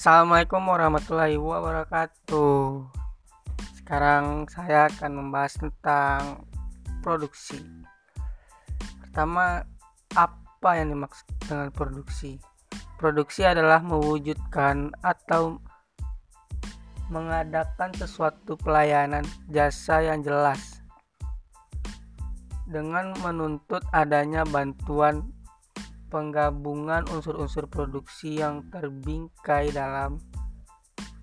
Assalamualaikum warahmatullahi wabarakatuh. Sekarang saya akan membahas tentang produksi. Pertama, apa yang dimaksud dengan produksi? Produksi adalah mewujudkan atau mengadakan sesuatu pelayanan jasa yang jelas dengan menuntut adanya bantuan penggabungan unsur-unsur produksi yang terbingkai dalam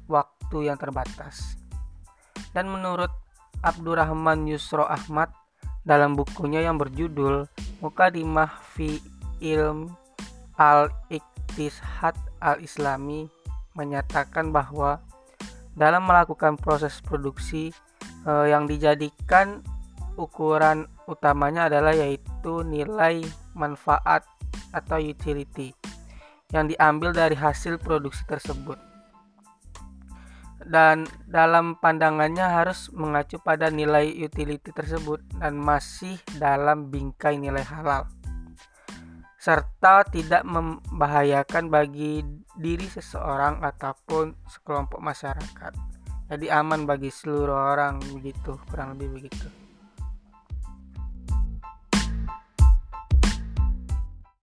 waktu yang terbatas. Dan menurut Abdurrahman Yusro Ahmad dalam bukunya yang berjudul Mukadimah fi Ilm Al-Iktishad Al-Islami menyatakan bahwa dalam melakukan proses produksi eh, yang dijadikan ukuran utamanya adalah yaitu nilai manfaat atau utility yang diambil dari hasil produksi tersebut. Dan dalam pandangannya harus mengacu pada nilai utility tersebut dan masih dalam bingkai nilai halal. Serta tidak membahayakan bagi diri seseorang ataupun sekelompok masyarakat. Jadi aman bagi seluruh orang begitu, kurang lebih begitu.